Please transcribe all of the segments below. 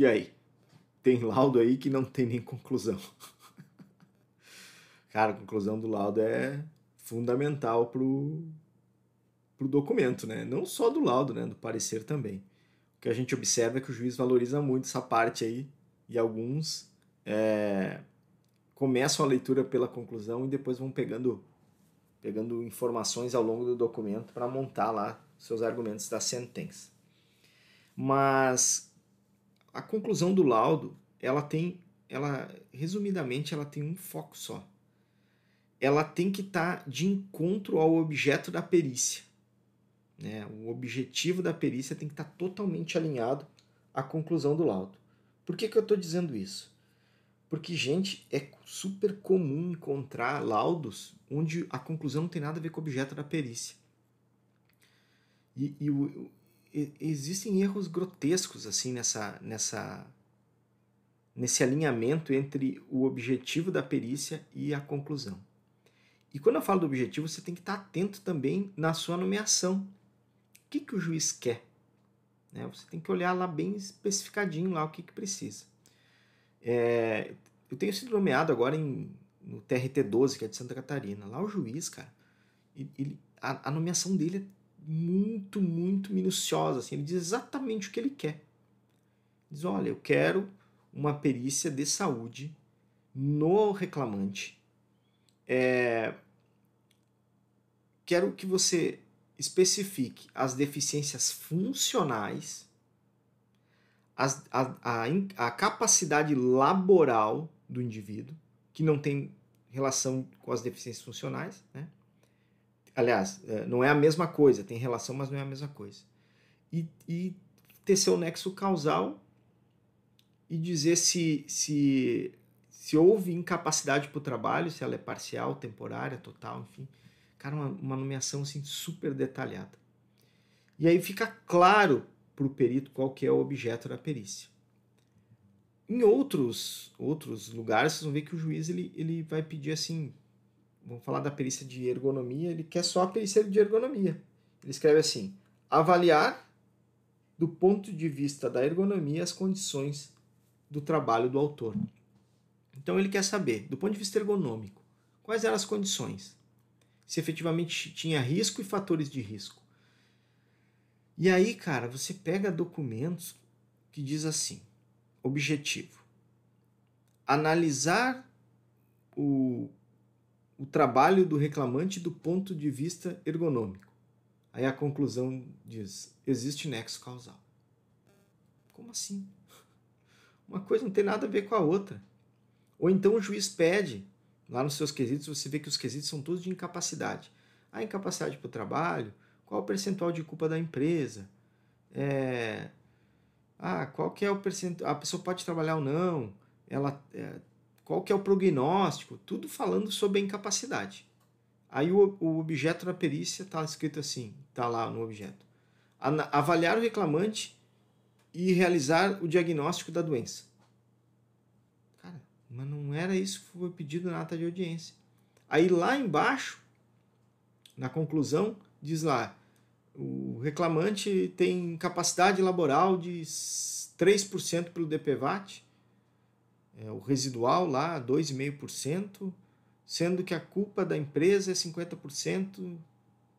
E aí? Tem laudo aí que não tem nem conclusão. Cara, a conclusão do laudo é fundamental pro, pro documento, né? Não só do laudo, né? Do parecer também. O que a gente observa é que o juiz valoriza muito essa parte aí e alguns é, começam a leitura pela conclusão e depois vão pegando pegando informações ao longo do documento para montar lá seus argumentos da sentença. Mas a conclusão do laudo, ela tem, ela resumidamente, ela tem um foco só. Ela tem que estar tá de encontro ao objeto da perícia. Né? O objetivo da perícia tem que estar tá totalmente alinhado à conclusão do laudo. Por que, que eu estou dizendo isso? Porque, gente, é super comum encontrar laudos onde a conclusão não tem nada a ver com o objeto da perícia. E, e o, existem erros grotescos assim nessa nessa nesse alinhamento entre o objetivo da perícia e a conclusão. E quando eu falo do objetivo, você tem que estar atento também na sua nomeação. O que, que o juiz quer? Né? Você tem que olhar lá bem especificadinho lá o que, que precisa. É, eu tenho sido nomeado agora em, no TRT 12, que é de Santa Catarina. Lá o juiz, cara, ele, a, a nomeação dele é muito, muito minuciosa. Assim. Ele diz exatamente o que ele quer. Diz: olha, eu quero uma perícia de saúde no reclamante. É... Quero que você especifique as deficiências funcionais, as, a, a, a capacidade laboral do indivíduo, que não tem relação com as deficiências funcionais, né? Aliás, é, não é a mesma coisa, tem relação, mas não é a mesma coisa. E, e ter seu nexo causal e dizer se, se, se houve incapacidade para o trabalho, se ela é parcial, temporária, total, enfim. Cara, uma, uma nomeação assim, super detalhada. E aí fica claro para o perito qual que é o objeto da perícia. Em outros, outros lugares, vocês vão ver que o juiz ele, ele vai pedir assim, vamos falar da perícia de ergonomia, ele quer só a perícia de ergonomia. Ele escreve assim: avaliar do ponto de vista da ergonomia as condições do trabalho do autor. Então ele quer saber, do ponto de vista ergonômico, quais eram as condições, se efetivamente tinha risco e fatores de risco. E aí, cara, você pega documentos que diz assim: objetivo, analisar o o trabalho do reclamante do ponto de vista ergonômico. Aí a conclusão diz: existe nexo causal. Como assim? Uma coisa não tem nada a ver com a outra. Ou então o juiz pede, lá nos seus quesitos, você vê que os quesitos são todos de incapacidade. A incapacidade para o trabalho, qual o percentual de culpa da empresa? É, ah, qual que é o percentual? A pessoa pode trabalhar ou não? Ela é, qual que é o prognóstico, tudo falando sobre a incapacidade. Aí o, o objeto da perícia está escrito assim, está lá no objeto. Avaliar o reclamante e realizar o diagnóstico da doença. Cara, mas não era isso que foi pedido na ata de audiência. Aí lá embaixo, na conclusão, diz lá, o reclamante tem capacidade laboral de 3% pelo DPVAT, é, o residual lá 2,5%, sendo que a culpa da empresa é 50%,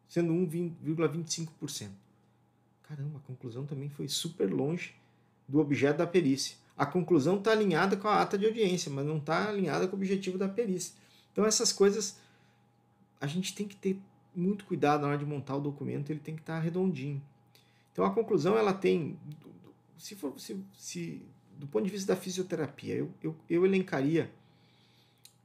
sendo 1,25%. Caramba, a conclusão também foi super longe do objeto da perícia. A conclusão está alinhada com a ata de audiência, mas não está alinhada com o objetivo da perícia. Então essas coisas a gente tem que ter muito cuidado na hora de montar o documento, ele tem que estar tá redondinho. Então a conclusão ela tem, se for, se, se do ponto de vista da fisioterapia, eu, eu, eu elencaria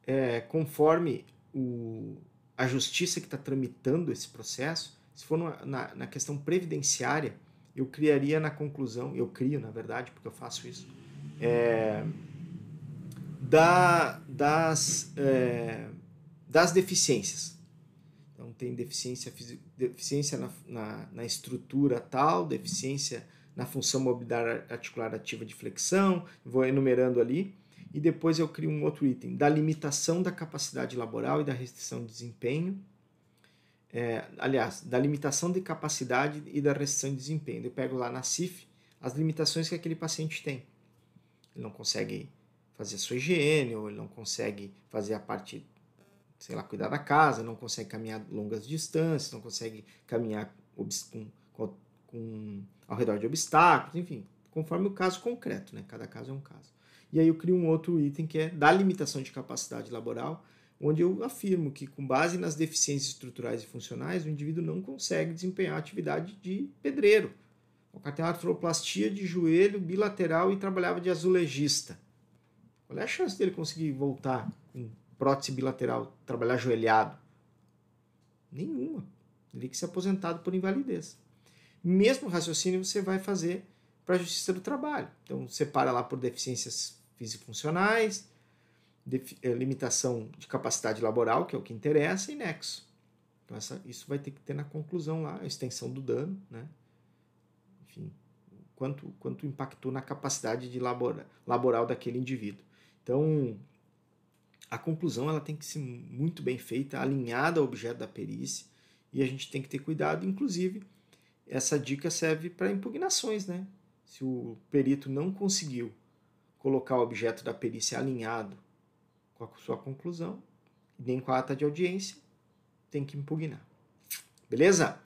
é, conforme o, a justiça que está tramitando esse processo, se for na, na questão previdenciária, eu criaria na conclusão, eu crio na verdade, porque eu faço isso, é, da, das, é, das deficiências. Então, tem deficiência, deficiência na, na, na, estrutura tal, deficiência na função mobiliar articular ativa de flexão, vou enumerando ali, e depois eu crio um outro item, da limitação da capacidade laboral e da restrição de desempenho, é, aliás, da limitação de capacidade e da restrição de desempenho. Eu pego lá na CIF as limitações que aquele paciente tem. Ele não consegue fazer a sua higiene, ou ele não consegue fazer a parte, sei lá, cuidar da casa, não consegue caminhar longas distâncias, não consegue caminhar com, com, com, ao redor de obstáculos, enfim, conforme o caso concreto, né? Cada caso é um caso. E aí eu crio um outro item que é da limitação de capacidade laboral, onde eu afirmo que, com base nas deficiências estruturais e funcionais, o indivíduo não consegue desempenhar a atividade de pedreiro. O cara tem artroplastia de joelho bilateral e trabalhava de azulejista. Qual é a chance dele conseguir voltar com prótese bilateral, trabalhar ajoelhado? Nenhuma. Ele tem que ser aposentado por invalidez. Mesmo raciocínio você vai fazer para a Justiça do Trabalho. Então, separa lá por deficiências fisifuncionais, eh, limitação de capacidade laboral, que é o que interessa, e nexo. Então, essa, isso vai ter que ter na conclusão lá, a extensão do dano, né? Enfim, quanto, quanto impactou na capacidade de labora, laboral daquele indivíduo. Então, a conclusão ela tem que ser muito bem feita, alinhada ao objeto da perícia, e a gente tem que ter cuidado, inclusive, essa dica serve para impugnações, né? Se o perito não conseguiu colocar o objeto da perícia alinhado com a sua conclusão, nem com a ata de audiência, tem que impugnar. Beleza?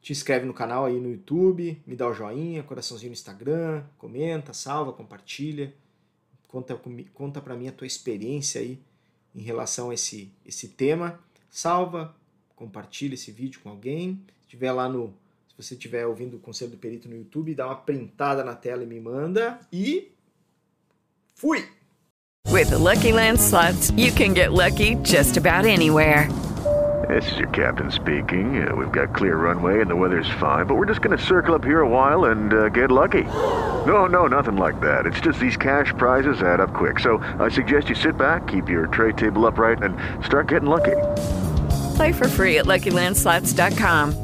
Te inscreve no canal aí no YouTube, me dá o joinha, coraçãozinho no Instagram, comenta, salva, compartilha. Conta, conta para mim a tua experiência aí em relação a esse, esse tema. Salva, compartilha esse vídeo com alguém. Se tiver lá no. Se você estiver ouvindo o Conselho do Perito no YouTube, dá uma printada na tela e me manda. E. Fui! With the Lucky Land slots, you can get lucky just about anywhere. This is your captain speaking. Uh, we've got clear runway and the weather's fine, but we're just going to circle up here a while and uh, get lucky. No, no, nothing like that. It's just these cash prizes add up quick. So I suggest you sit back, keep your tray table upright, and start getting lucky. Play for free at LuckyLandSlots.com.